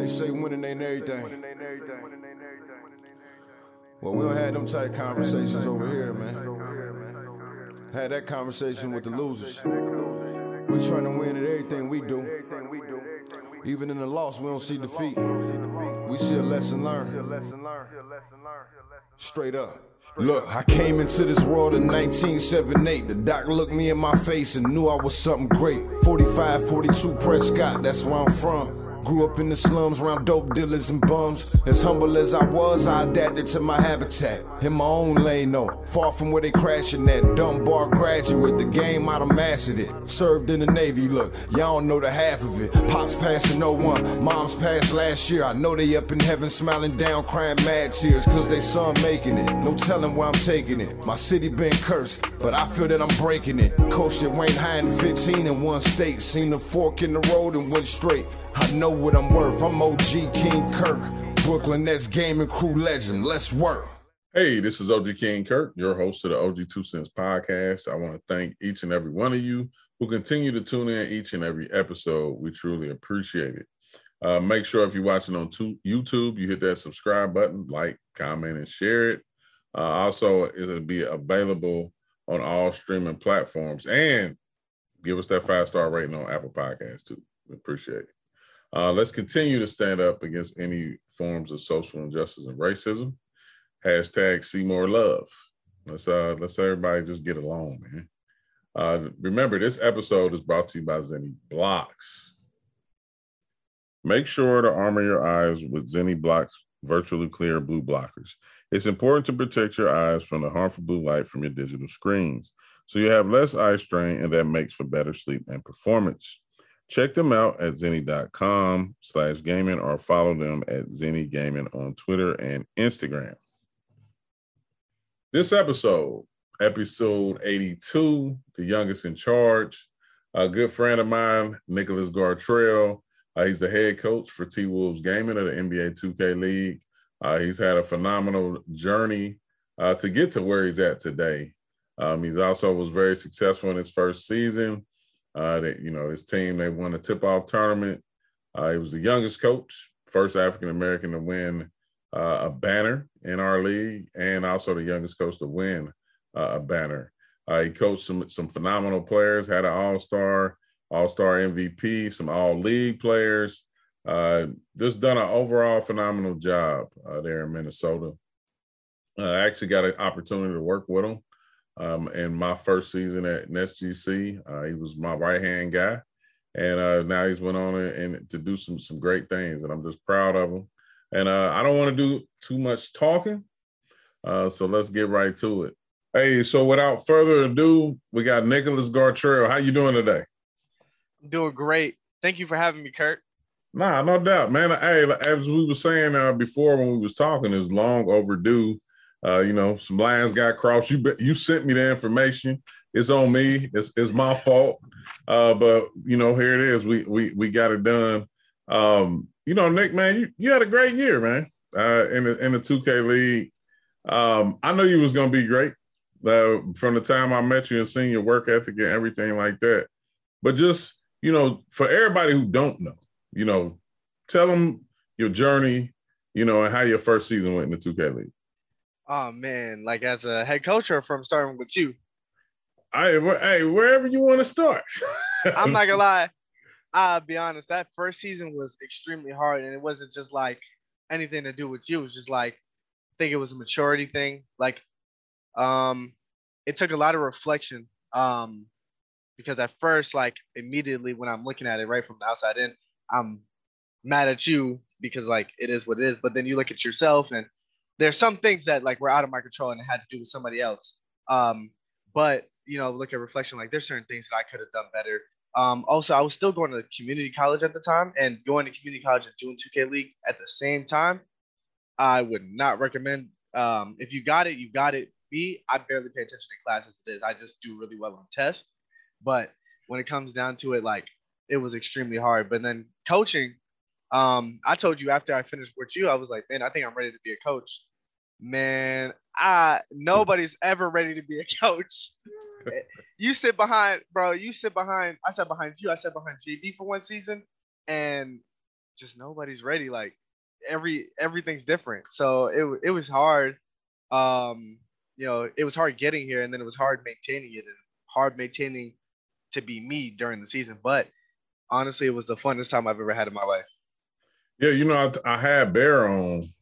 They say winning ain't everything. Well, we don't have them type conversations over here, man. Had that conversation with the losers. We trying to win at everything we do. Even in the loss, we don't see defeat. We see a lesson learned. Straight up. Look, I came into this world in 1978. The doc looked me in my face and knew I was something great. 45, 42 Prescott, that's where I'm from. Grew up in the slums around dope dealers and bums. As humble as I was, I adapted to my habitat. In my own lane, though. Far from where they crashing at. Dunbar graduate, the game I'd have mastered it. Served in the Navy, look, y'all don't know the half of it. Pops passing no 01, mom's passed last year. I know they up in heaven smiling down, crying mad tears, cause they son making it. No telling where I'm taking it. My city been cursed, but I feel that I'm breaking it. Coached at Wayne High in 15 in one state. Seen the fork in the road and went straight. I know what I'm worth. I'm OG King Kirk. Brooklyn Nets gaming crew legend. Let's work. Hey, this is OG King Kirk, your host of the OG Two Cents podcast. I want to thank each and every one of you who continue to tune in each and every episode. We truly appreciate it. Uh, make sure if you're watching on YouTube, you hit that subscribe button, like, comment, and share it. Uh, also, it'll be available on all streaming platforms and give us that five star rating on Apple Podcasts too. We appreciate it. Uh, let's continue to stand up against any forms of social injustice and racism. Hashtag see more love. Let's uh let's everybody just get along, man. Uh, remember, this episode is brought to you by Zenni Blokz. Make sure to armor your eyes with Zenni Blokz virtually clear blue blockers. It's important to protect your eyes from the harmful blue light from your digital screens, so you have less eye strain, and that makes for better sleep and performance. Check them out at zenni.com slash gaming or follow them at Zenni Gaming on Twitter and Instagram. This episode, episode 82, The Youngest in Charge, a good friend of mine, Nicholas Gartrelle. Uh, he's the head coach for T Wolves Gaming of the NBA 2K League. Uh, he's had a phenomenal journey uh, to get to where he's at today. Um, he's also was very successful in his first season. Uh, that you know his team they won a tip-off tournament. Uh, he was the youngest coach, first African American to win uh, a banner in our league, and also the youngest coach to win uh, a banner. Uh, he coached some some phenomenal players, had an All Star, All Star MVP, some All League players. Uh, just done an overall phenomenal job there in Minnesota. I actually got an opportunity to work with him um, in my first season at SGC. Uh, he was my right hand guy, and uh, now he's went on and, and, to do some some great things, and I'm just proud of him. And uh, I don't want to do too much talking, uh, so let's get right to it. Hey, so without further ado, we got Nicholas Gartrelle. How you doing today? I'm doing great. Thank you for having me, Kurt. Nah, no doubt, man. Hey, as we were saying uh, before when we was talking, it's long overdue uh, you know, some lines got crossed. You you sent me the information. It's on me. It's it's my fault. Uh, but you know, here it is. We we we got it done. Um, you know, Nick, man, you, you had a great year, man. Uh, in the in the 2K league. Um, I know you was gonna be great. Uh, from the time I met you and seeing your work ethic and everything like that. But just, you know, for everybody who don't know, you know, tell them your journey, you know, and how your first season went in the 2K league. Oh man, like as a head coach or from starting with you? I hey, wherever you want to start. I'm not gonna lie. I'll be honest, that first season was extremely hard, and it wasn't just like anything to do with you. It was just like I think it was a maturity thing. Like, um, it took a lot of reflection. Um, because at first, like immediately when I'm looking at it right from the outside in, I'm mad at you because like it is what it is. But then you look at yourself and there's some things that like were out of my control and it had to do with somebody else. Um, but you know, look at reflection, like there's certain things that I could have done better. Um, also, I was still going to community college at the time, and going to community college and doing 2K League at the same time, I would not recommend. Um, if you got it, you got it. Me, I barely pay attention in class as it is. I just do really well on tests. But when it comes down to it, like it was extremely hard. But then coaching, um, I told you after I finished with you, I was like, man, I think I'm ready to be a coach man, I nobody's ever ready to be a coach. you sit behind, bro. You sit behind. I sat behind you. I sat behind JB for one season, and just nobody's ready. Like every everything's different. So it it was hard. Um, you know, it was hard getting here, and then it was hard maintaining it, and hard maintaining to be me during the season. But honestly, it was the funnest time I've ever had in my life. Yeah, you know, I, I had Bear on,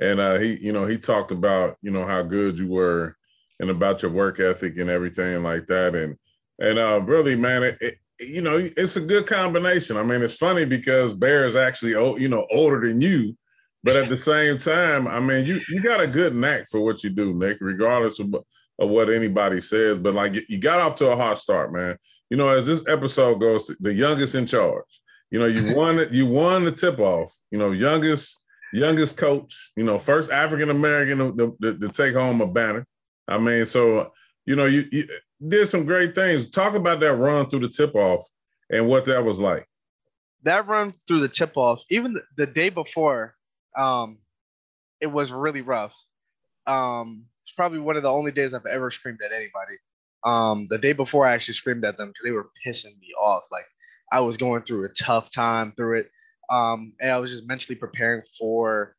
and uh, he, you know, he talked about you know how good you were, and about your work ethic and everything like that, and and uh, really, man, it, it, you know, it's a good combination. I mean, it's funny because Bear is actually, you know, older than you, but at the same time, I mean, you you got a good knack for what you do, Nick, regardless of, of what anybody says. But like, you got off to a hot start, man. You know, as this episode goes, the youngest in charge. You know, you won it. You won the tip off. You know, youngest youngest coach. You know, first African American to, to, to, take home a banner. I mean, so you know, you, you did some great things. Talk about that run through the tip off and what that was like. That run through the tip off, even the, day before, um, it was really rough. Um, it's probably one of the only days I've ever screamed at anybody. Um, the day before, I actually screamed at them because they were pissing me off. Like I was going through a tough time through it, um, and I was just mentally preparing for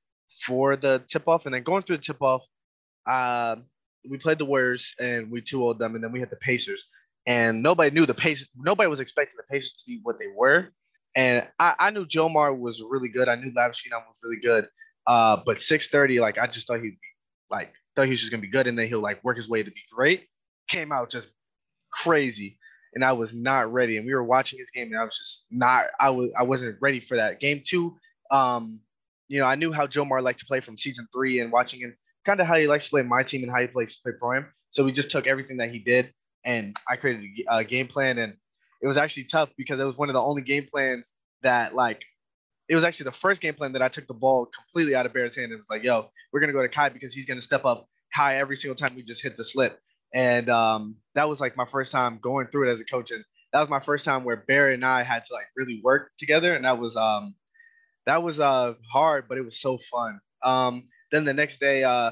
for the tip off, and then going through the tip off. Uh, we played the Warriors and we 2 them, and then we had the Pacers. And nobody knew the Pacers. Nobody was expecting the Pacers to be what they were. And I, I knew Jomar was really good. I knew Labuschagne was really good. Uh, but 6:30, like I just thought he'd be like thought he was just gonna be good, and then he'll like work his way to be great. Came out just crazy, and I was not ready. And we were watching his game, and I was just not. I was I wasn't ready for that game two. Um, you know, I knew how Joe Mar liked to play from season three, and watching him kind of how he likes to play my team and how he plays play pro am. So we just took everything that he did, and I created a game plan, and it was actually tough because it was one of the only game plans that like it was actually the first game plan that I took the ball completely out of Bear's hand. It was like, yo, we're gonna go to Kai because he's gonna step up high every single time we just hit the slip. And um, that was like my first time going through it as a coach, and that was my first time where Barry and I had to like really work together, and that was um, that was uh hard, but it was so fun. Um, then the next day, uh,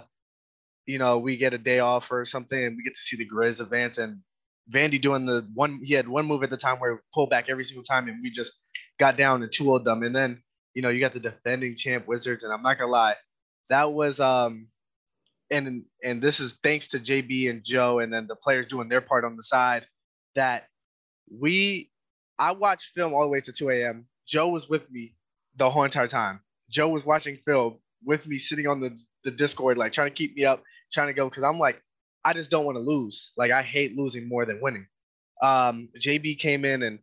you know, we get a day off or something, and we get to see the Grizz advance, and Vandy doing the one. He had one move at the time where pull back every single time, and we just got down and two of them. And then you know, you got the defending champ Wizards, and I'm not gonna lie, that was um, and and this is thanks to JB and Joe, and then the players doing their part on the side. That we, I watched film all the way to 2 a.m. Joe was with me the whole entire time. Joe was watching film with me, sitting on the the Discord, like trying to keep me up, trying to go because I'm like, I just don't want to lose. Like I hate losing more than winning. Um, JB came in and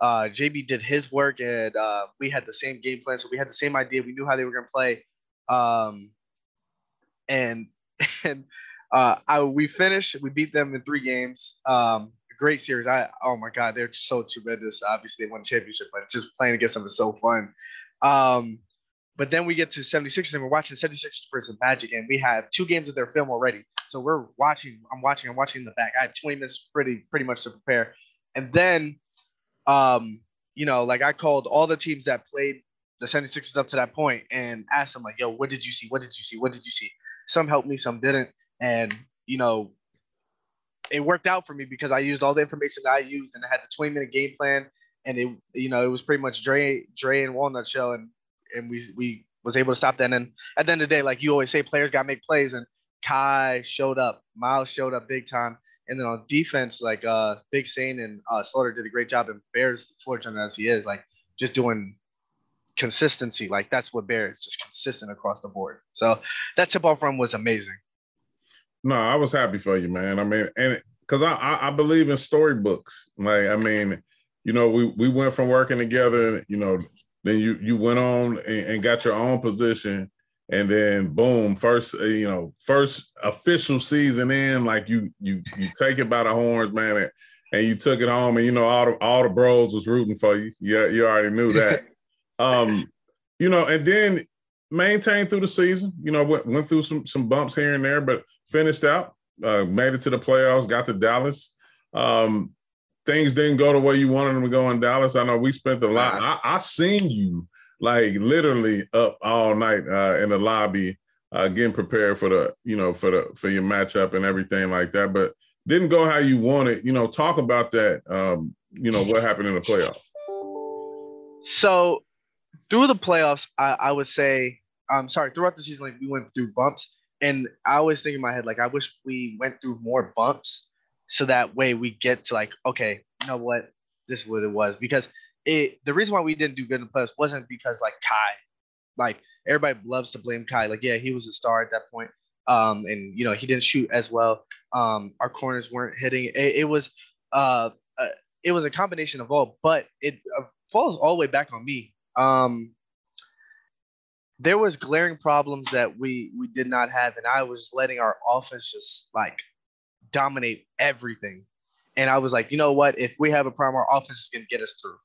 uh, JB did his work, and uh, we had the same game plan. So we had the same idea. We knew how they were going to play. Um, and and uh, I, we finished. We beat them in three games. Um, great series. I oh my god, they're so tremendous. Obviously, they won the championship, but just playing against them is so fun. Um, but then we get to 76ers and we're watching 76ers versus Magic, and we have two games of their film already. So we're watching. I'm watching. I'm watching in the back. I had 20 minutes pretty pretty much to prepare, and then um, you know, like I called all the teams that played the 76ers up to that point and asked them, like, yo, what did you see? What did you see? What did you see? Some helped me, some didn't. And, you know, it worked out for me because I used all the information that I used and I had the 20 minute game plan. And it, you know, it was pretty much Dre, Dre and Walnut Shell. And, and we, we was able to stop that. And at the end of the day, like you always say, players got to make plays. And Kai showed up, Miles showed up big time. And then on defense, like uh, Big Sane and uh, Slaughter did a great job, and Bears, fortunate as he is, like just doing consistency. Like that's what Bears just consistent across the board. So that tip off run was amazing. No, I was happy for you, man. I mean, and because I, I, I believe in storybooks. Like, I mean, you know, we we went from working together. You know, then you you went on and, and got your own position and then boom, first uh, you know, first official season in, like you you you take it by the horns, man, and, and you took it home, and you know all the all the bros was rooting for you. Yeah, you, you already knew that. um, you know, and then maintained through the season. You know, went, went through some some bumps here and there, but finished out, uh, made it to the playoffs, got to Dallas. Um, things didn't go the way you wanted them to go in Dallas. I know we spent a lot. I, I seen you like literally up all night uh, in the lobby, uh, getting prepared for the, you know, for the for your matchup and everything like that. But didn't go how you wanted. You know, talk about that. Um, you know, what happened in the playoffs. So through the playoffs, I, I would say, I'm sorry, throughout the season, like we went through bumps, and I always think in my head, like I wish we went through more bumps, so that way we get to like, okay, you know what, this is what it was, because it the reason why we didn't do good in the playoffs wasn't because like Kai, like everybody loves to blame Kai, like yeah, he was a star at that point, um, and you know he didn't shoot as well, um, our corners weren't hitting, it, it was, uh, uh, it was a combination of all, but it uh, falls all the way back on me um, there was glaring problems that we we did not have, and I was letting our offense just like dominate everything. And I was like, you know what? If we have a problem, our offense is gonna get us through.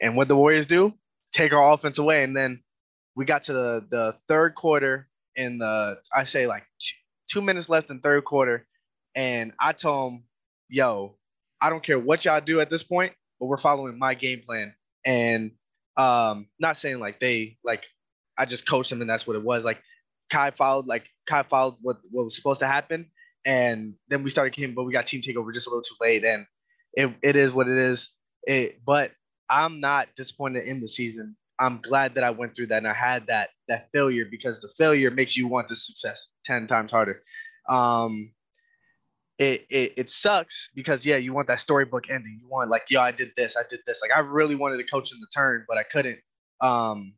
And what the Warriors do, take our offense away. And then we got to the the third quarter in the I say like two, two minutes left in third quarter, and I told him, yo, I don't care what y'all do at this point, but we're following my game plan. And um, not saying like they like I just coached them and that's what it was. Like Kai followed like Kai followed what, what was supposed to happen. And then we started came, but we got team takeover just a little too late. And it, it is what it is. It but I'm not disappointed in the season. I'm glad that I went through that and I had that that failure because the failure makes you want the success 10 times harder. Um, it, it it sucks because yeah, you want that storybook ending. You want like, yo, I did this, I did this. Like I really wanted to coach in the turn, but I couldn't. Um,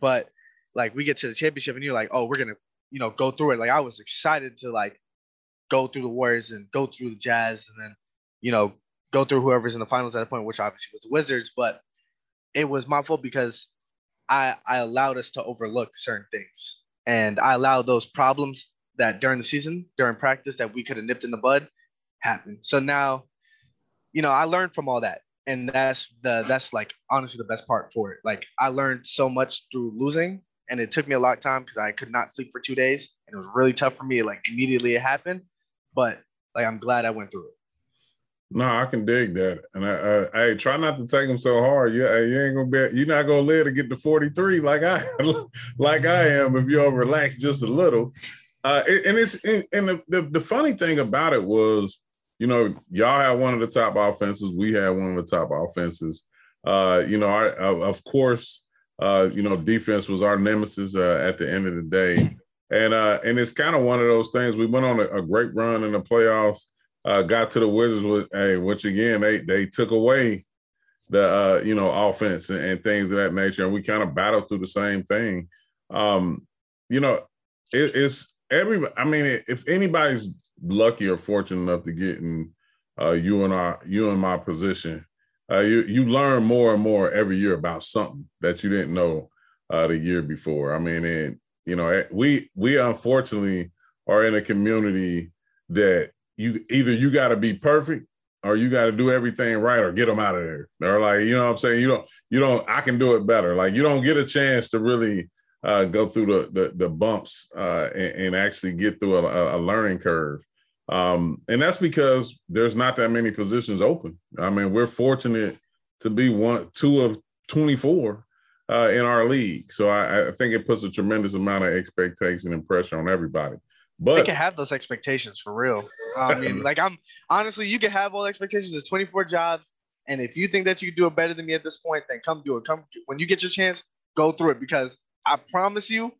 but like we get to the championship and you're like, oh, we're gonna, you know, go through it. Like I was excited to like go through the Warriors and go through the Jazz and then, you know, go through whoever's in the finals at that point, which obviously was the Wizards. But it was my fault because I I allowed us to overlook certain things. And I allowed those problems that during the season, during practice, that we could have nipped in the bud, happened. So now, you know, I learned from all that, and that's the that's like honestly the best part for it. Like I learned so much through losing, and it took me a lot of time because I could not sleep for two days, and it was really tough for me. Like immediately it happened, but like I'm glad I went through it. No, I can dig that, and I, I, I try not to take them so hard. You, you ain't gonna be, you're not gonna live to get to 43 like I, like I am if you all relax just a little. Uh, and it's and the, the, the funny thing about it was, you know, y'all had one of the top offenses. We had one of the top offenses. Uh, you know, our, of course, uh, you know, defense was our nemesis uh, at the end of the day, and uh, and it's kind of one of those things. We went on a, a great run in the playoffs. Uh, got to the Wizards with, hey, which again they they took away the uh, you know offense and, and, things of that nature, and we kind of battled through the same thing. Um, you know, it, it's everybody. I mean, if anybody's lucky or fortunate enough to get in uh, you and our you and my position, uh, you you learn more and more every year about something that you didn't know uh, the year before. I mean, and you know, eh, we we unfortunately are in a community that you either you got to be perfect or you got to do everything right or get them out of there. They're like, you know what I'm saying? You don't, you don't, I can do it better. Like you don't get a chance to really uh, go through the the, the bumps uh, and, and, actually get through a, a learning curve. Um, and that's because there's not that many positions open. I mean, we're fortunate to be one, two of 24 uh, in our league. So I, I, think it puts a tremendous amount of expectation and pressure on everybody. But they can have those expectations for real. I mean, like I'm honestly, you can have all expectations. There's 24 jobs, and if you think that you can do it better than me at this point, then come do it. Come when you get your chance, go through it because I promise you,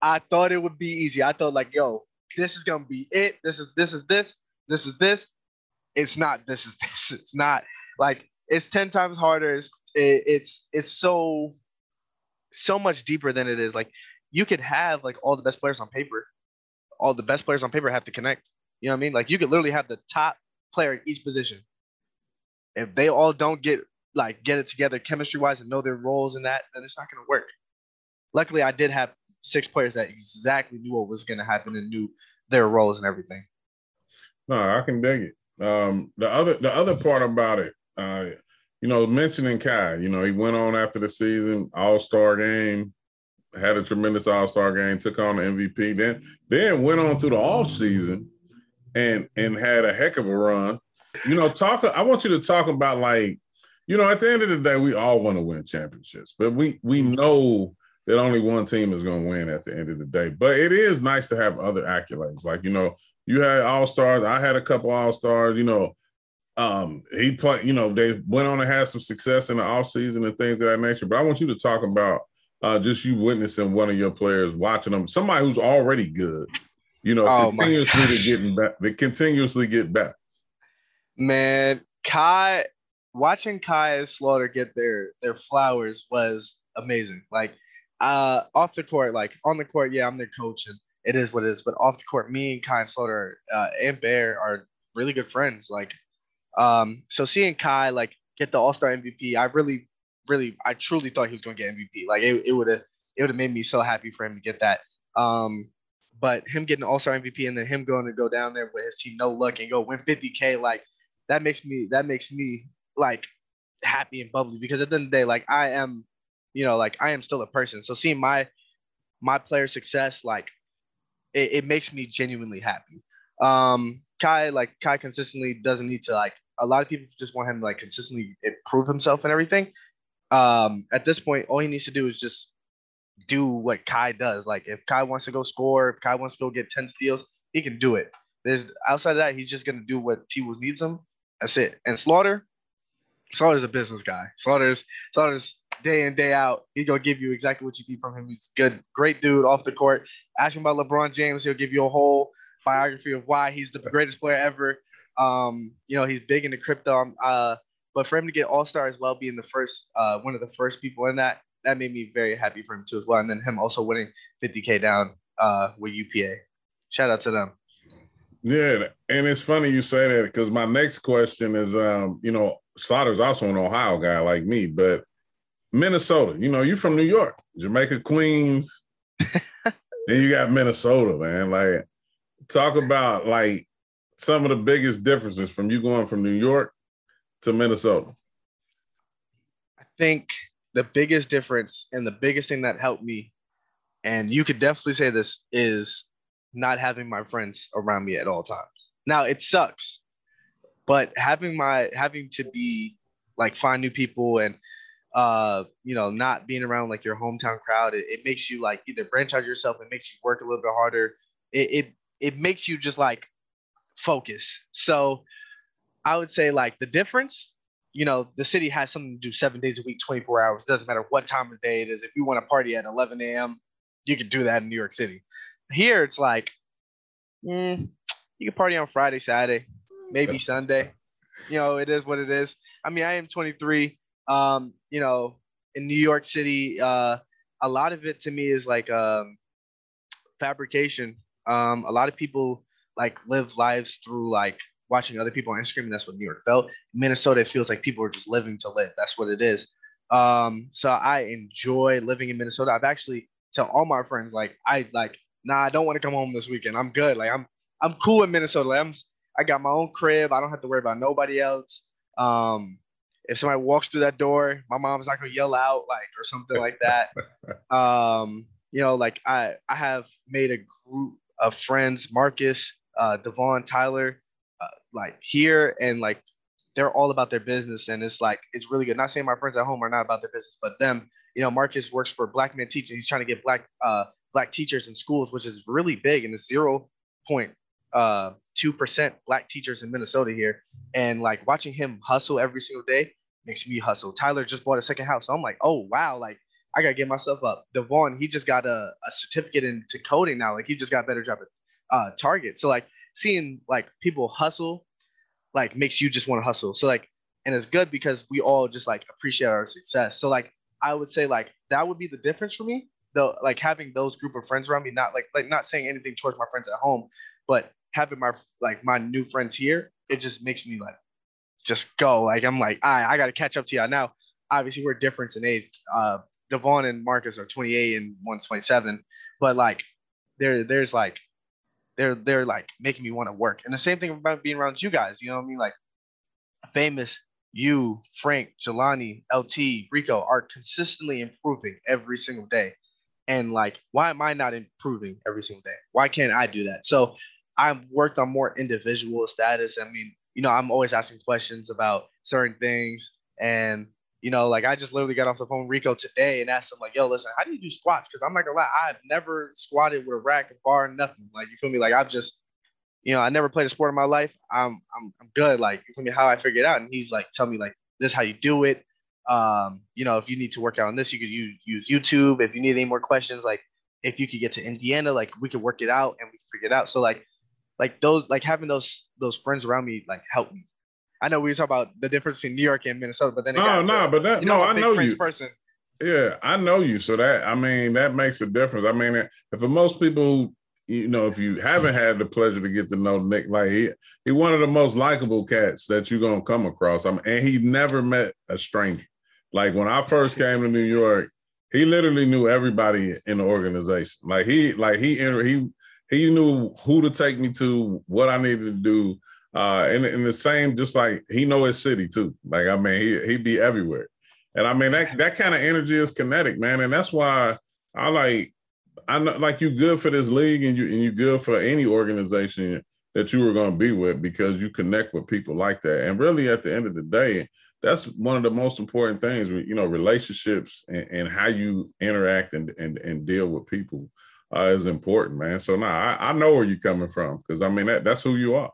I thought it would be easy. I thought like, yo, this is gonna be it. This is this is this. This is this. It's not. This is this. It's not like it's ten times harder. It's it, it's it's so so much deeper than it is. Like you could have like all the best players on paper. All the best players on paper have to connect. You know what I mean? Like you could literally have the top player in each position. If they all don't get like get it together chemistry wise and know their roles in that, then it's not gonna work luckily I did have six players that exactly knew what was going to happen and knew their roles and everything. No, I can dig it. Um, the other the other part about it, uh, you know, mentioning Kai, you know, he went on after the season, All Star game, had a tremendous All Star game, took on the MVP, then then went on through the off season and and had a heck of a run. You know, talk. I want you to talk about like, you know, at the end of the day, we all want to win championships, but we we know that only one team is going to win at the end of the day. But it is nice to have other accolades. Like, you know, you had all stars. I had a couple all stars, you know. Um, he played, you know, they went on to have some success in the offseason and things of that nature. But I want you to talk about uh, just you witnessing one of your players, watching them, somebody who's already good, you know, Oh, continuously getting back, they continuously get back. Man, Kai, watching Kai and Slaughter get their their flowers was amazing. Like, uh, off the court, like on the court, yeah, I'm their coach and it is what it is. But off the court, me and Kai Slaughter uh, and Bear are really good friends. Like, um, so seeing Kai like get the All Star MVP, I really, really, I truly thought he was going to get MVP. Like, it would have it would have made me so happy for him to get that. Um, but him getting All Star MVP and then him going to go down there with his team no luck and go win 50k, like that makes me that makes me like happy and bubbly because at the end of the day, like I am, you know, like I am still a person. So seeing my my player success, like it, it makes me genuinely happy. Um Kai, like Kai consistently doesn't need to like a lot of people just want him to like consistently improve himself and everything. Um at this point, all he needs to do is just do what Kai does. Like if Kai wants to go score, if Kai wants to go get 10 steals, he can do it. There's outside of that, he's just gonna do what T needs him. That's it. And Slaughter, Slaughter's a business guy. Slaughter's Slaughter's day in, day out. He's gonna give you exactly what you need from him. He's good, great dude off the court. Ask him about LeBron James, he'll give you a whole biography of why he's the greatest player ever. Um, you know, he's big into crypto. Um, Uh, but for him to get All Star as well, being the first, uh, one of the first people in that, that made me very happy for him too as well. And then him also winning 50k down uh, with UPA. Shout out to them. Yeah, and it's funny you say that because my next question is, um, you know, Slaughter's also an Ohio guy like me, but Minnesota. You know, you're from New York, Jamaica, Queens, and you got Minnesota, man. Like, talk about like some of the biggest differences from you going from New York to Minnesota. I think the biggest difference and the biggest thing that helped me, and you could definitely say this, is not having my friends around me at all times. Now it sucks, but having my having to be like find new people and uh you know not being around like your hometown crowd it, it makes you like either branch out yourself it makes you work a little bit harder it, it it makes you just like focus so i would say like the difference you know, the city has something to do seven days a week, 24 hours. Doesn't matter what time of day it is. If you want to party at 11 a.m., you can do that in New York City. Here, it's like, mm, you can party on Friday, Saturday, maybe Sunday. You know, it is what it is. I mean, I am 23. Um, you know, in New York City, uh, a lot of it to me is like um, fabrication. Um, a lot of people like live lives through like watching other people on Instagram. That's what New York felt. Minnesota, it feels like people are just living to live. That's what it is. Um, so I enjoy living in Minnesota. I've actually tell all my friends like I like nah, I don't want to come home this weekend. I'm good. Like I'm I'm cool in Minnesota. Like, I'm I got my own crib. I don't have to worry about nobody else. Um, if somebody walks through that door, my mom's not gonna yell out like or something like that. um, you know, like I I have made a group of friends, Marcus, uh, Devon, Tyler, uh, like here and like they're all about their business and it's like it's really good. Not saying my friends at home are not about their business, but them, you know, Marcus works for Black Men Teaching. He's trying to get black uh black teachers in schools, which is really big and it's zero point uh two percent black teachers in Minnesota here. And like watching him hustle every single day makes me hustle. Tyler just bought a second house. So I'm like, oh wow, like I gotta get myself up. Devon, he just got a, a certificate into coding now. Like he just got a better job at uh Target. So like seeing like people hustle like makes you just want to hustle. So like, and it's good because we all just like appreciate our success. So like, I would say like that would be the difference for me. Though, like having those group of friends around me, not like like not saying anything towards my friends at home, but having my like my new friends here, it just makes me like just go. Like I'm like, I I got to catch up to y'all now. Obviously, we're different in age. Uh, Devon and Marcus are 28 and one's 27, but like there there's like they're they're like making me want to work. And the same thing about being around you guys. You know what I mean? Like famous, you, Frank, Jelani, LT, Rico are consistently improving every single day. And like, why am I not improving every single day? Why can't I do that? So I've worked on more individual status. I mean, you know, I'm always asking questions about certain things. And, you know, like I just literally got off the phone with Rico today and asked him, like, yo, listen, how do you do squats? Because I'm not gonna lie, I've never squatted with a rack, a bar, nothing. Like, you feel me? Like I've just, you know, I never played a sport in my life. I'm I'm I'm good. Like, you feel me? How I figured it out. And he's like, tell me like this is how you do it. Um, you know, if you need to work out on this, you could use use YouTube. If you need any more questions, like if you could get to Indiana, like we could work it out and we could figure it out. So like like those like having those those friends around me like help me. I know we talk about the difference between New York and Minnesota, but then no, no, but that you know, no, I know you. person. Yeah, I know you. So that I mean that makes a difference. I mean, if for most people, you know, if you haven't had the pleasure to get to know Nick, like he he one of the most likable cats that you're gonna come across. I mean, and he never met a stranger. Like when I first came to New York, he literally knew everybody in the organization. Like he like he entered he he knew who to take me to, what I needed to do. Uh, and, and the same, just like he know his city too. Like I mean, he he be everywhere. And I mean that that kind of energy is kinetic, man. And that's why I like I know like you good for this league and you and you good for any organization that you were going to be with because you connect with people like that. And really, at the end of the day, that's one of the most important things. You know, relationships and, and how you interact and, and and deal with people uh, is important, man. So now I, I know where you're coming from because I mean that that's who you are.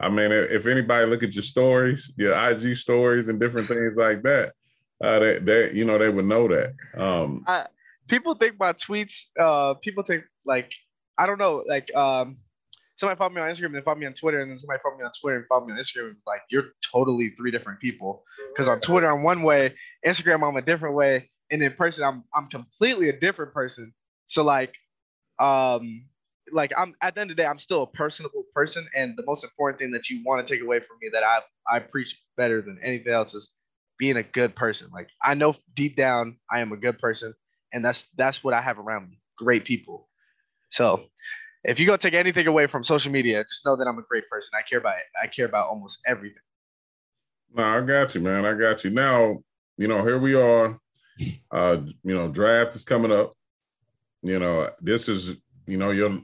I mean, if anybody look at your stories, your IG stories, and different things like that, uh, that that you know they would know that. Um, I, people think my tweets. Uh, people think like I don't know. Like um, somebody follow me on Instagram and follow me on Twitter, and then somebody follow me on Twitter and follow me on Instagram. Like you're totally three different people. Because on Twitter I'm one way, Instagram I'm a different way, and in person I'm I'm completely a different person. So like, um, like I'm at the end of the day I'm still a personable person, and the most important thing that you want to take away from me that I I preach better than anything else is being a good person. Like I know deep down I am a good person, and that's that's what I have around me. Great people. So if you go take anything away from social media, just know that I'm a great person. I care about it. I care about almost everything. No, I got you, man. I got you. Now, you know, here we are. Uh, you know, draft is coming up. You know, this is, you know, your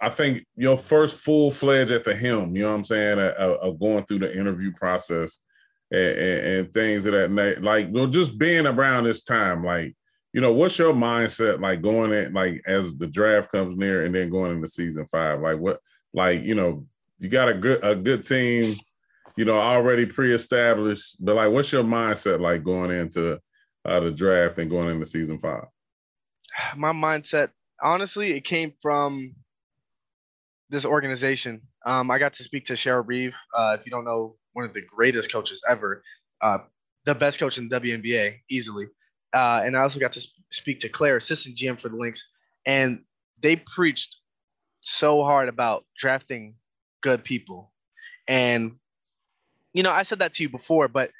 I think your first full fledged at the helm, you know what I'm saying, of, going through the interview process and, and, and things of that na- like well, just being around this time, like, you know, what's your mindset like going in like as the draft comes near and then going into season five? Like what like, you know, you got a good a good team, you know, already pre-established, but like what's your mindset like going into uh, the draft and going into season five? My mindset, honestly, it came from this organization. Um, I got to speak to Cheryl Reeve. Uh, if you don't know, one of the greatest coaches ever, uh, the best coach in the WNBA, easily. Uh, and I also got to sp- speak to Claire, assistant GM for the Lynx, and they preached so hard about drafting good people. And you know, I said that to you before, but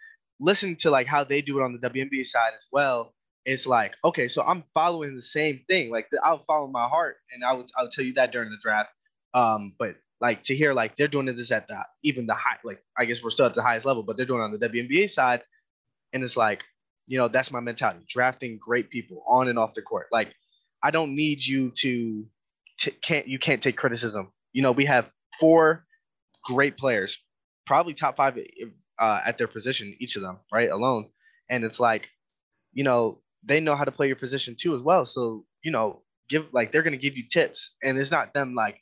listen to like how they do it on the WNBA side as well. It's like, okay, so I'm following the same thing. Like I'll follow my heart, and I would I'll tell you that during the draft. Um, but like to hear like they're doing this at the even the high, like I guess we're still at the highest level, but they're doing on the WNBA side, and it's like, you know, that's my mentality: drafting great people on and off the court. Like I don't need you to, to can't you can't take criticism. You know, we have four great players, probably top five uh, at their position, each of them, right, alone, and it's like, you know, they know how to play your position too as well. So you know, give like they're gonna give you tips, and it's not them like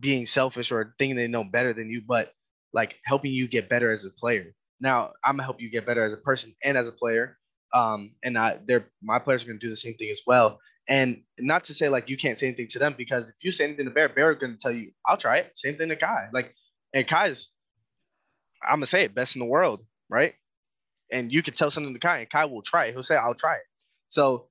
being selfish or thinking they know better than you, but like helping you get better as a player. Now I'm gonna help you get better as a person and as a player. Um, and I, they're my players are gonna do the same thing as well. And not to say like you can't say anything to them because if you say anything to Bear, Bear is gonna tell you, I'll try it. Same thing to Kai. Like, and Kai's, I'm gonna say it, best in the world, right? And you can tell something to Kai, and Kai will try it. He'll say, I'll try it. So,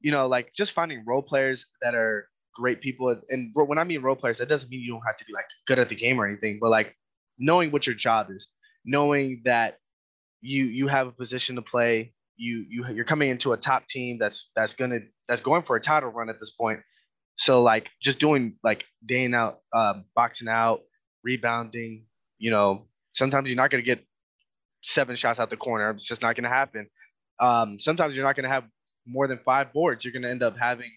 you know, like just finding role players that are great people. And when I mean role players, that doesn't mean you don't have to be like good at the game or anything, but like knowing what your job is, knowing that you you have a position to play, you you you're coming into a top team that's that's gonna that's going for a title run at this point. So like just doing like day in out, um, boxing out, rebounding. You know, sometimes you're not gonna get seven shots out the corner. It's just not gonna happen. Um, sometimes you're not gonna have more than five boards. You're gonna end up having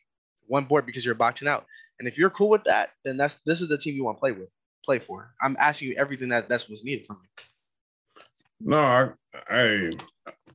one board because you're boxing out. And if you're cool with that, then that's this is the team you want to play with, play for. I'm asking you everything that that's what's needed from you. No, I, I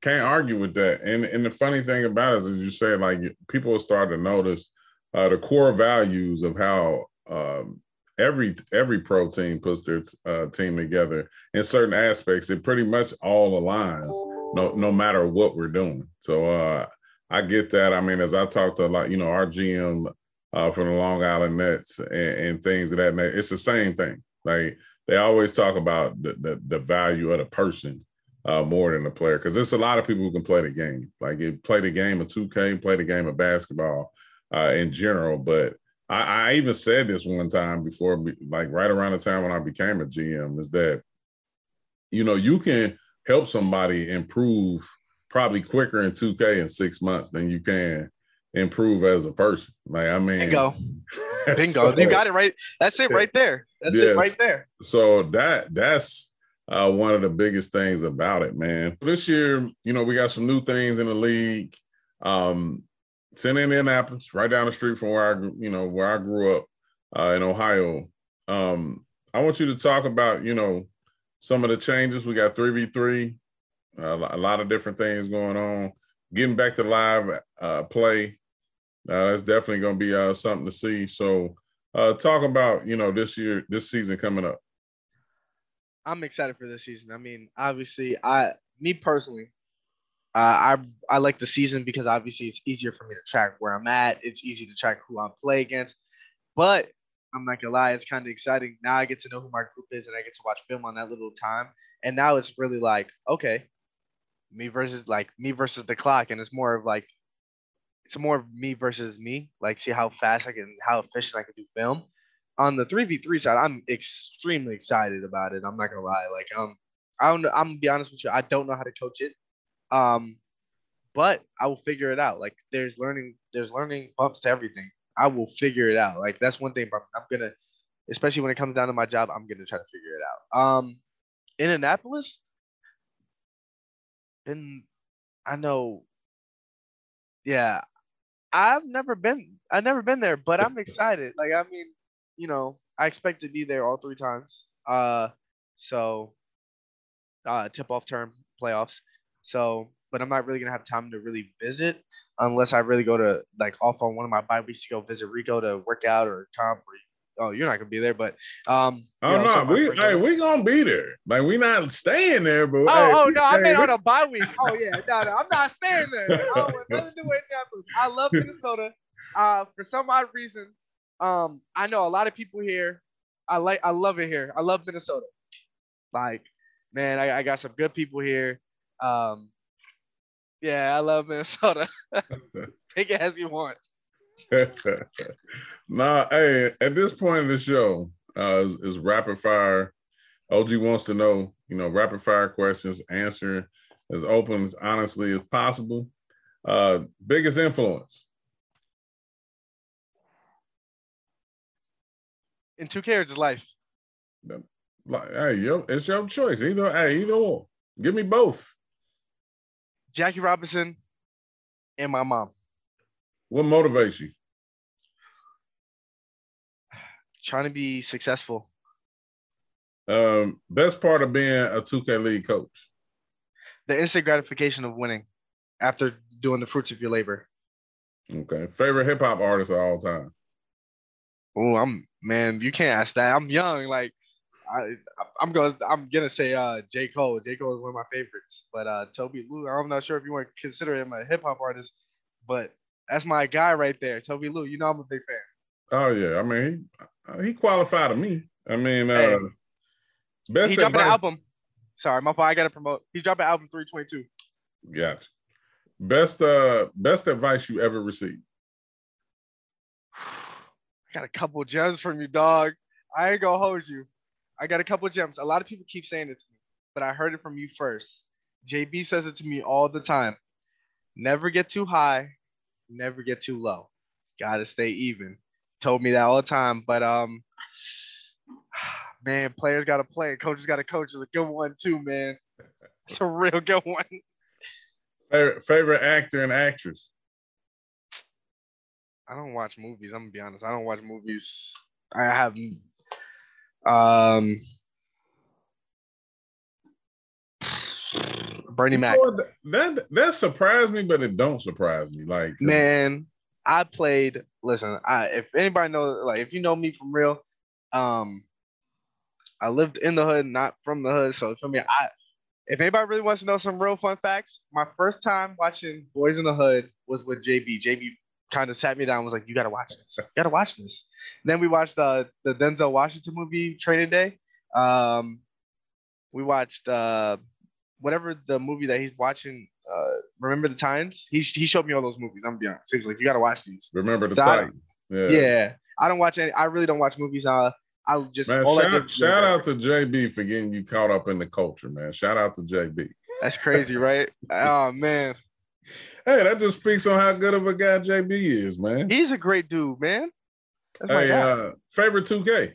can't argue with that. And and the funny thing about it is, as you say, like people start to notice uh, the core values of how um, every every pro team puts their uh, team together in certain aspects. It pretty much all aligns. no no matter what we're doing. So uh, I get that. I mean, as I talk to a lot, you know, our GM uh, from the Long Island Nets and, and things of that nature, it's the same thing. Like they always talk about the the, the value of the person uh, more than the player because there's a lot of people who can play the game. Like you play the game of 2K, play the game of basketball uh, in general. But I, I even said this one time before, like right around the time when I became a GM, is that you know you can help somebody improve probably quicker in 2K in six months than you can improve as a person. Like I mean, bingo, bingo, so, you got it right. That's it right there. That's yes. it right there. So that that's uh, one of the biggest things about it, man. This year, you know, we got some new things in the league. Um, it's in Indianapolis, right down the street from where I, you know, where I grew up uh, in Ohio. Um, I want you to talk about, you know, some of the changes. We got three v three, a lot of different things going on. Getting back to live uh, play, uh, that's definitely going to be uh, something to see. So, uh, talk about you know this year, this season coming up. I'm excited for this season. I mean, obviously, I me personally, I I like the season because obviously it's easier for me to track where I'm at. It's easy to track who I'm play against. But I'm not gonna lie, it's kind of exciting. Now I get to know who my group is and I get to watch film on that little time. And now it's really like, okay, me versus like me versus the clock. And it's more of like it's more of me versus me. Like see how fast I can how efficient I can do film on the 3v3 side, I'm extremely excited about it. I'm not gonna lie. Like, um, I don't I'm gonna be honest with you, I don't know how to coach it. Um, but I will figure it out. Like there's learning, there's learning bumps to everything. I will figure it out. Like that's one thing But I'm gonna, especially when it comes down to my job, I'm gonna try to figure it out. Um, Indianapolis, and I know, yeah, I've never been, I've never been there, but I'm excited. Like I mean, you know, I expect to be there all three times. Uh, so uh, tip off term playoffs. So, but I'm not really gonna have time to really visit unless I really go to like off on one of my bye weeks to go visit Rico to work out or comp. Or, oh, you're not gonna be there, but um. Oh know, no, we hey, we gonna be there. Like we not staying there, but oh, hey, oh no, I mean on a bye week. Oh yeah, no, no, I'm not staying there. I don't want nothing to do with Indianapolis. I love Minnesota. Uh, for some odd reason, um, I know a lot of people here. I like, I love it here. I love Minnesota. Like, man, I, I got some good people here. Um, yeah, I love Minnesota. Take it as you want. nah, hey, at this point in the show, uh, is, is rapid fire. OG wants to know, you know, rapid fire questions, answer as open as honestly as possible. Uh, biggest influence in 2K or just life? Like, hey, yo, it's your choice. Either, hey, either or. Give me both. Jackie Robinson and my mom. What motivates you? Trying to be successful. Um, best part of being a 2K league coach. The instant gratification of winning after doing the fruits of your labor. Okay. Favorite hip hop artist of all time. Oh, I'm man, you can't ask that. I'm young. Like I, I'm going. I'm gonna say uh, J Cole. J Cole is one of my favorites. But uh, Tobi Lou, I'm not sure if you want to consider him a hip hop artist, but that's my guy right there, Tobi Lou. You know I'm a big fan. Oh yeah, I mean he he qualified to me. I mean, hey, uh, best. He dropping an album. Sorry, my fault. I gotta promote. He's dropping album 322. Gotcha. Best uh best advice you ever received. I got a couple gems from you, dog. I ain't gonna hold you. I got a couple gems. A lot of people keep saying it to me, but I heard it from you first. JB says it to me all the time. Never get too high, never get too low. Gotta stay even. Told me that all the time. But um man, players gotta play, coaches gotta coach is a good one too, man. It's a real good one. Favorite favorite actor and actress. I don't watch movies. I'm gonna be honest. I don't watch movies. I have um Bernie you Mac. That that surprised me, but it don't surprise me. Like man, I played. Listen, I if anybody knows, like if you know me from real, um, I lived in the hood, not from the hood. So for me, I if anybody really wants to know some real fun facts, my first time watching Boyz n the Hood was with JB. JB kind of sat me down, was like, "You gotta watch this. You gotta watch this." And then we watched the the Denzel Washington movie, Training Day. Um, we watched uh, whatever the movie that he's watching. Uh, Remember the Titans. He he showed me all those movies. I'm beyond. So he was like, "You gotta watch these." Remember the So Titans. Yeah. Yeah. I don't watch any. I really don't watch movies. Uh, I just Man, all shout, shout out to JB for getting you caught up in the culture, man. Shout out to JB. That's crazy, right? oh man, Hey, that just speaks on how good of a guy JB is, man. he's a great dude, man. That's Hey, uh, favorite 2K.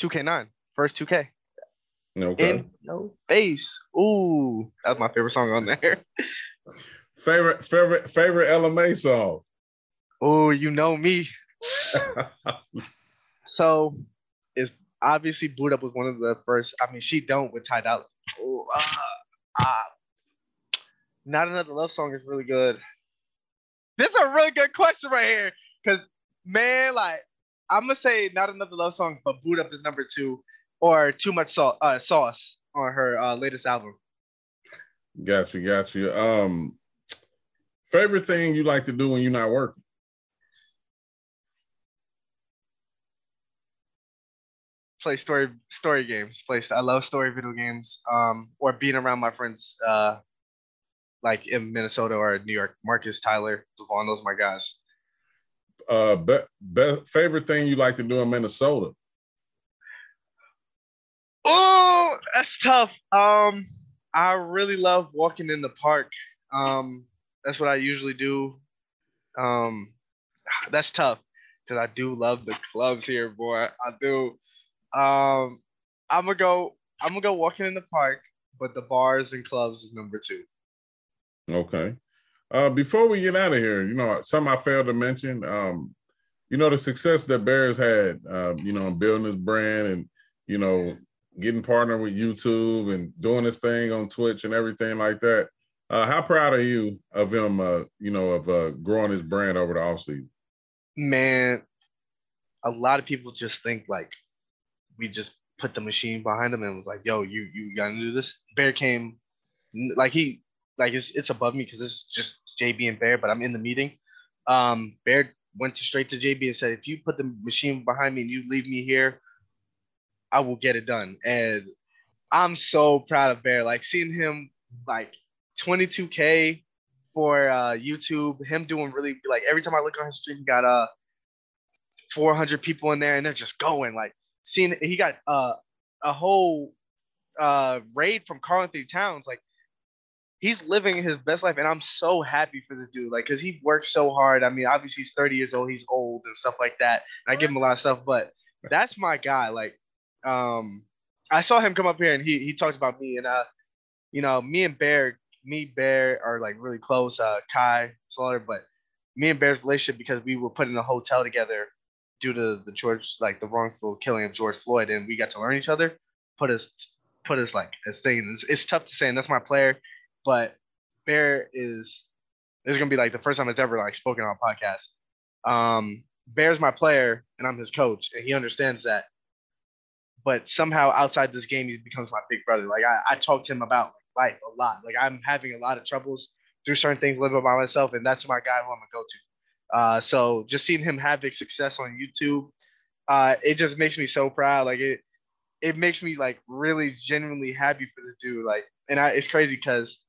2K9, first 2K. Okay. In no face. Ooh, that's my favorite song on there. favorite favorite favorite Ella Mai song. Oh, you know me. So, it's obviously Boo'd Up was one of the first. I mean, she don't with Ty Dolla. Oh, ah, ah. Not another love song is really good. This is a really good question right here, because man, like I'm gonna say not another love song, but Boo'd Up is number two, or Too Much Sau- uh, Sauce on her uh, latest album. Got you, got you. Um, favorite thing you like to do when you're not working? play story story games. Play I love story video games. Um, or being around my friends, uh, like in Minnesota or New York. Marcus, Tyler, Devon, those are my guys. Uh, be, be, favorite thing you like to do in Minnesota? Oh, that's tough. Um, I really love walking in the park. Um, that's what I usually do. Um, that's tough because I do love the clubs here, boy. I do. Um, I'm gonna go. I'm gonna go walking in the park, but the bars and clubs is number two. Okay. Uh, before we get out of here, you know, something I failed to mention, um, you know, the success that Bears had, uh, you know, in building his brand and, you know, getting partnered with YouTube and doing this thing on Twitch and everything like that. Uh, how proud are you of him, uh, you know, of uh, growing his brand over the offseason? Man, a lot of people just think like we just put the machine behind him and was like, "Yo, you you gotta do this." Bear came, like he like it's it's above me because this is just JB and Bear, but I'm in the meeting. Um, Bear went to straight to JB and said, "If you put the machine behind me and you leave me here, I will get it done." And I'm so proud of Bear. Like seeing him like 22k for uh, YouTube, him doing really like every time I look on his stream, he got uh 400 people in there and they're just going. Like seeing he got uh a whole uh raid from Karl-Anthony Towns. Like he's living his best life and I'm so happy for this dude. Like cuz he works so hard. I mean obviously he's 30 years old he's old and stuff like that. And I give him a lot of stuff but that's my guy. Like um I saw him come up here and he he talked about me and uh you know me and Bear me Bear are like really close uh Kai Slaughter but me and Bear's relationship because we were put in a hotel together due to the George like the wrongful killing of George Floyd, and we got to learn each other. Put us put us like as thing. It's, it's tough to say, and that's my player, but Bear is this is gonna be like the first time it's ever like spoken on a podcast. Um, Bear's my player, and I'm his coach, and he understands that. But somehow outside this game, he becomes my big brother. Like I, I talk to him about life a lot. Like I'm having a lot of troubles through certain things, living by myself, and that's my guy who I'm gonna go to. Uh, so just seeing him have big success on YouTube, uh, it just makes me so proud. Like it, it makes me like really genuinely happy for this dude. Like, and I, it's crazy because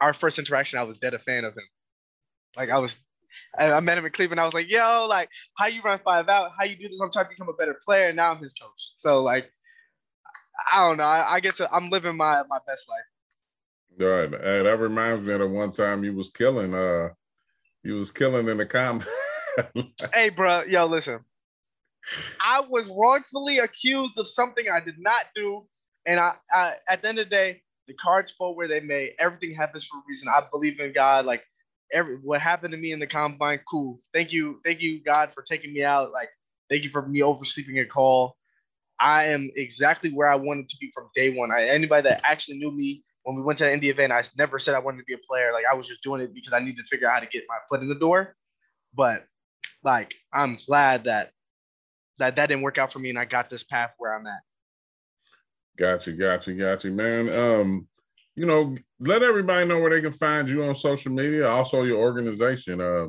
our first interaction, I was dead a fan of him. Like I was, I, I met him in Cleveland. I was like, yo, like how you run five out, how you do this. I'm trying to become a better player. And now I'm his coach. So like, I don't know. I, I get to, I'm living my my best life. All right. Hey, that reminds me of the one time you was killing uh you was killing in the comment. hey, bro, yo, listen. I was wrongfully accused of something I did not do, and I, I at the end of the day, the cards fall where they may. Everything happens for a reason. I believe in God. Like every what happened to me in the combine, cool. Thank you, thank you, God, for taking me out. Like, thank you for me oversleeping a call. I am exactly where I wanted to be from day one. I, anybody that actually knew me when we went to the indie event, I never said I wanted to be a player. Like I was just doing it because I needed to figure out how to get my foot in the door. But like I'm glad that that that didn't work out for me and I got this path where I'm at. Gotcha, gotcha, gotcha, man. Um, you know, let everybody know where they can find you on social media. Also, your organization. Uh,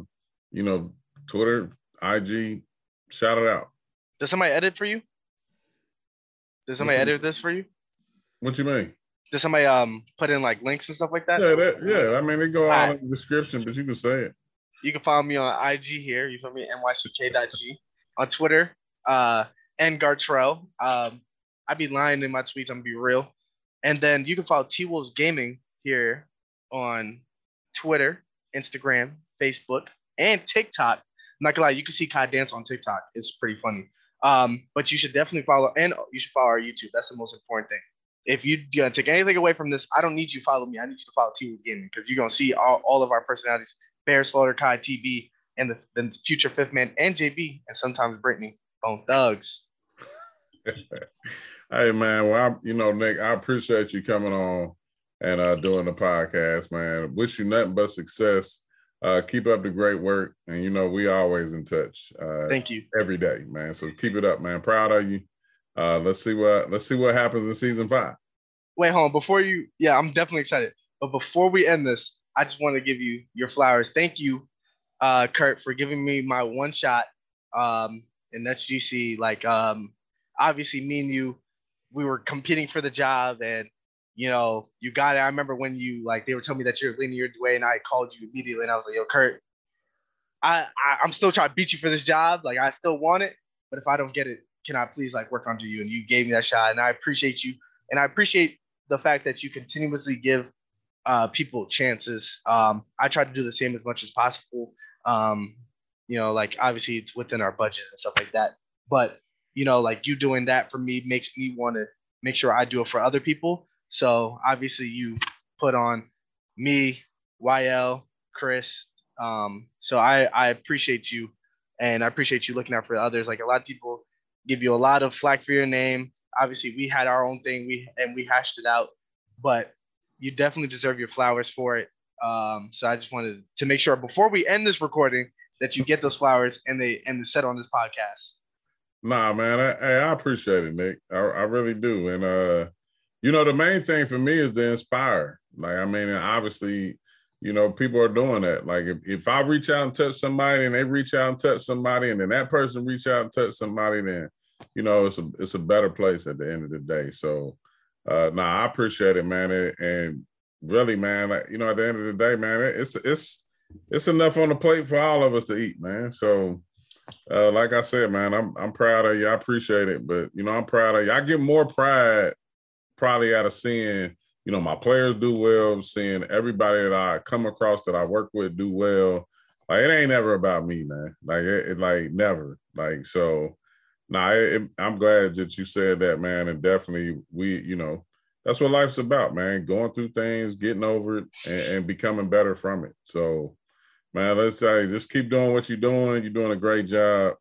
you know, Twitter, IG. Shout it out. Does somebody edit for you? Does somebody Mhm. edit this for you? What you mean? Does somebody um put in like links and stuff like that? Yeah, So- that, yeah. I mean, they go all Alright. in the description, but you can say it. You can follow me on IG here. You feel me? nyck.g on Twitter. Uh, and Gartrelle. Um, I be lying in my tweets. I'm gonna be real. And then you can follow T Wolves Gaming here on Twitter, Instagram, Facebook, and TikTok. I'm not gonna lie, you can see Kai dance on TikTok. It's pretty funny. Um, but you should definitely follow and you should follow our YouTube. That's the most important thing. If you're gonna take anything away from this, I don't need you to follow me. I need you to follow T Wolves Gaming because you're gonna see all, all of our personalities Bear Slaughter, Kai, TB, and the, the future fifth man, and JB, and sometimes Brittany, Bone Thugs. Hey man, well, I, you know, Nick, I appreciate you coming on and uh doing the podcast, man. Wish you nothing but success. Uh keep up the great work. And you know, we always in touch uh Thank you. every day, man. So keep it up, man. Proud of you. Uh let's see what let's see what happens in season five. Wait, hold on. Before you, yeah, I'm definitely excited. But before we end this, I just want to give you your flowers. Thank you, uh, Kurt, for giving me my one shot um, in GC. Like, um, obviously, me and you, we were competing for the job, and you know, you got it. I remember when you like they were telling me that you're leaning your way, and I called you immediately, and I was like, "Yo, Kurt, I, I I'm still trying to beat you for this job. Like, I still want it, but if I don't get it, can I please like work under you?" And you gave me that shot, and I appreciate you, and I appreciate the fact that you continuously give uh, people chances. Um, I try to do the same as much as possible. Um, you know, like obviously it's within our budget and stuff like that. But you know, like you doing that for me makes me want to make sure I do it for other people. So obviously you put on me, YL, Chris. Um, so I I appreciate you, and I appreciate you looking out for others. Like a lot of people give you a lot of flack for your name. Obviously, we had our own thing, we and we hashed it out, but you definitely deserve your flowers for it. Um, so I just wanted to make sure before we end this recording that you get those flowers and they and they set on this podcast. Nah, man, I, hey, I appreciate it, Nick. I, I really do. And uh, you know, the main thing for me is to inspire. Like, I mean, obviously, you know, people are doing that. Like, if, if I reach out and touch somebody, and they reach out and touch somebody, and then that person reach out and touch somebody, then you know, it's a it's a better place at the end of the day. So, uh, nah, I appreciate it, man. And, and really, man, like, you know, at the end of the day, man, it's it's it's enough on the plate for all of us to eat, man. So uh, like I said, man, I'm I'm proud of you. I appreciate it, but you know, I'm proud of you. I get more pride probably out of seeing, you know, my players do well, seeing everybody that I come across that I work with do well. Like it ain't ever about me, man. Like it, it like never. Like so, nah. It, it- I'm glad that you said that, man. And definitely, we, you know, that's what life's about, man. Going through things, getting over it, and, and becoming better from it. So, man, let's say just keep doing what you're doing. You're doing a great job,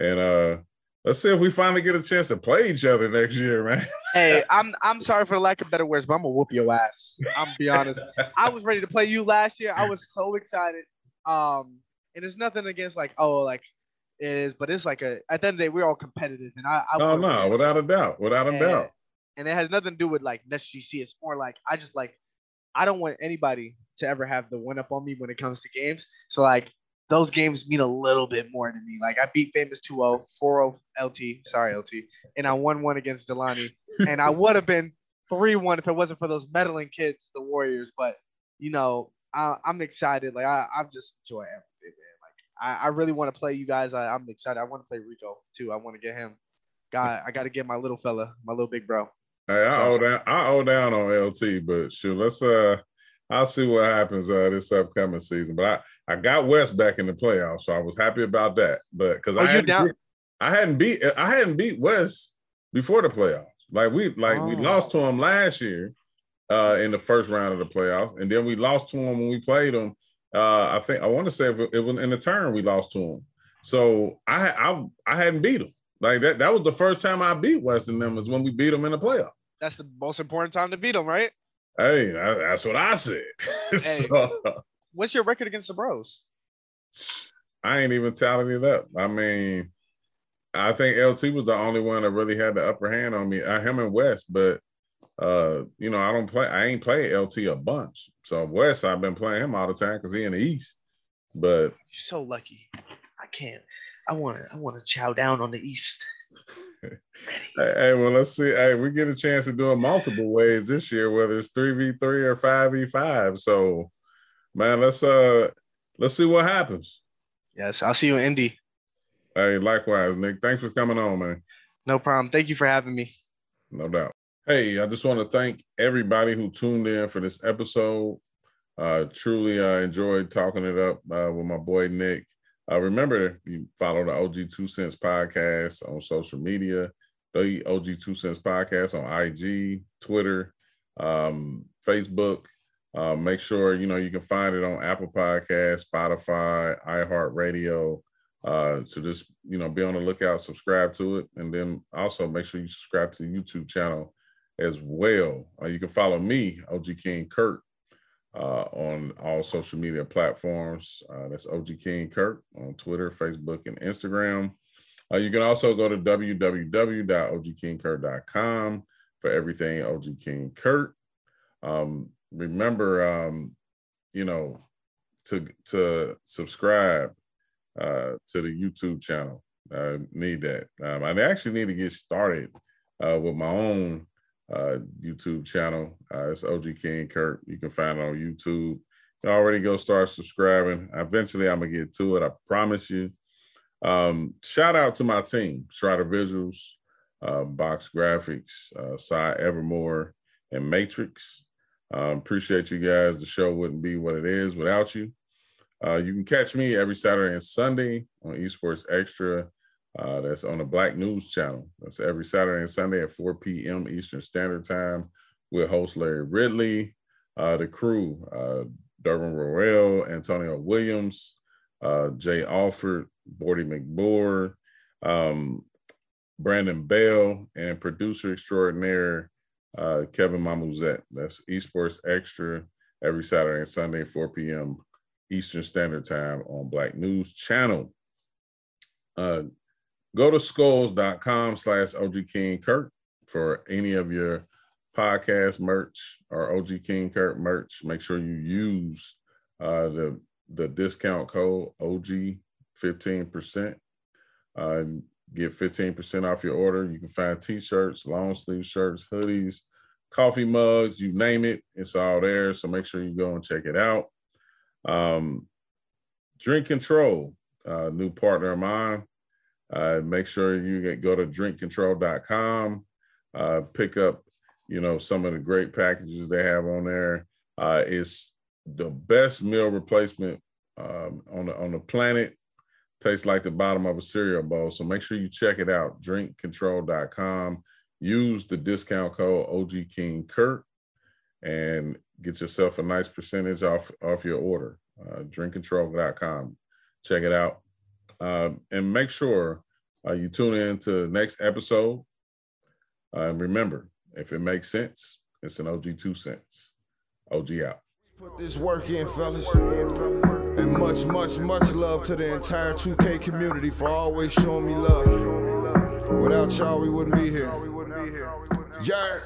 and uh let's see if we finally get a chance to play each other next year, man. Hey, I'm I'm sorry for the lack of better words, but I'm gonna whoop your ass. I'm gonna be honest. I was ready to play you last year. I was so excited. Um, and it's nothing against like oh like it is, but it's like a at the end of the day we're all competitive, and I I No, work no, without a doubt, without a and, doubt. and it has nothing to do with like GC. It's more like I just like I don't want anybody to ever have the one up on me when it comes to games. So like those games mean a little bit more to me. Like I beat Famous 2-0, 4-0 LT, sorry LT, and I won one against Delani. and I would have been 3-1 if it wasn't for those meddling kids, the Warriors. But you know, I, I'm excited. Like I, I'm just enjoy everything, man. Like I, I really want to play you guys. I, I'm excited. I want to play Rico too. I want to get him. God, I got to get my little fella, my little big bro. Hey, I owe down, I owe down on LT, but shoot, let's uh, I'll see what happens uh this upcoming season. But I, I got West back in the playoffs, so I was happy about that. But because Oh, I hadn't down- beat, I hadn't beat, I hadn't beat West before the playoffs. Like we, like we Oh. lost to him last year, uh, in the first round of the playoffs, and then we lost to him when we played him. Uh, I think I want to say if it, it was in the turn we lost to him. So I, I, I hadn't beat him. Like that, that was the first time I beat West and them was when we beat them in the playoff. That's the most important time to beat them, right? Hey, that- that's what I said. so, What's your record against the Bros? I ain't even tallying it up. I mean, I think LT was the only one that really had the upper hand on me. Uh, him and West, but uh, you know, I don't play. I ain't played LT a bunch. So West, I've been playing him all the time because he in the East. But You're so lucky. I can't. I want to. I want to chow down on the East. hey, well, let's see. Hey, we get a chance to do it multiple ways this year, whether it's three v three or five v five. So, man, let's uh, let's see what happens. Yes, I'll see you in Indy. Hey, likewise, Nick. Thanks for coming on, man. No problem. Thank you for having me. No doubt. Hey, I just want to thank everybody who tuned in for this episode. Uh, truly, I enjoyed talking it up uh, with my boy Nick. Uh, remember, you follow the OG Two Cents podcast on social media, the OG Two Cents podcast on IG, Twitter, um, Facebook. Uh, make sure you know you can find it on Apple Podcast, Spotify, iHeartRadio. Uh, so just you know, be on the lookout, subscribe to it, and then also make sure you subscribe to the YouTube channel as well. Uh, you can follow me, OG King Kurt, uh, on all social media platforms. Uh, that's OG King Kurt on Twitter, Facebook, and Instagram. Uh, you can also go to www.ogkingkurt.com for everything OG King Kurt. Um, remember, um, you know, to to subscribe uh, to the YouTube channel. I need that. Um, I actually need to get started uh, with my own uh, YouTube channel. Uh, it's OG King Kurt. You can find it on YouTube. You already go start subscribing. Eventually, I'm gonna get to it. I promise you. Um, shout out to my team, Strider Visuals, uh, Box Graphics, uh, Cy Evermore, and Matrix. Um, appreciate you guys. The show wouldn't be what it is without you. Uh, you can catch me every Saturday and Sunday on Esports Extra. Uh, that's on the Black News Channel. That's every Saturday and Sunday at 4 p.m. Eastern Standard Time with host Larry Ridley, uh, the crew, uh, Durbin Royale, Antonio Williams, uh, Jay Alford, Bordy McBoard, um, Brandon Bell, and producer extraordinaire uh, Kevin Mamuzet. That's Esports Extra every Saturday and Sunday, 4 p.m. Eastern Standard Time on Black News Channel. Uh, go to skulls.com slash OG King Kurt for any of your podcast merch or OG King Kurt merch. Make sure you use uh, the the discount code OG 15%. Uh, get 15% off your order. You can find t-shirts, long sleeve shirts, hoodies, coffee mugs, you name it. It's all there. So make sure you go and check it out. Um, Drink Control, uh, new partner of mine. Uh, make sure you get, go to drinkcontrol.com, uh, pick up, you know, some of the great packages they have on there. Uh, it's the best meal replacement um, on the on the planet. Tastes like the bottom of a cereal bowl. So make sure you check it out. Drinkcontrol.com. Use the discount code OG King Kurt and get yourself a nice percentage off off your order. Uh, drinkcontrol.com. Check it out. Uh, and make sure uh, you tune in to next episode. Uh, and remember, if it makes sense, it's an OG two cents. OG out. Put this work in, fellas. And much, much, much love to the entire 2K community for always showing me love. Without y'all, we wouldn't be here. Yeah.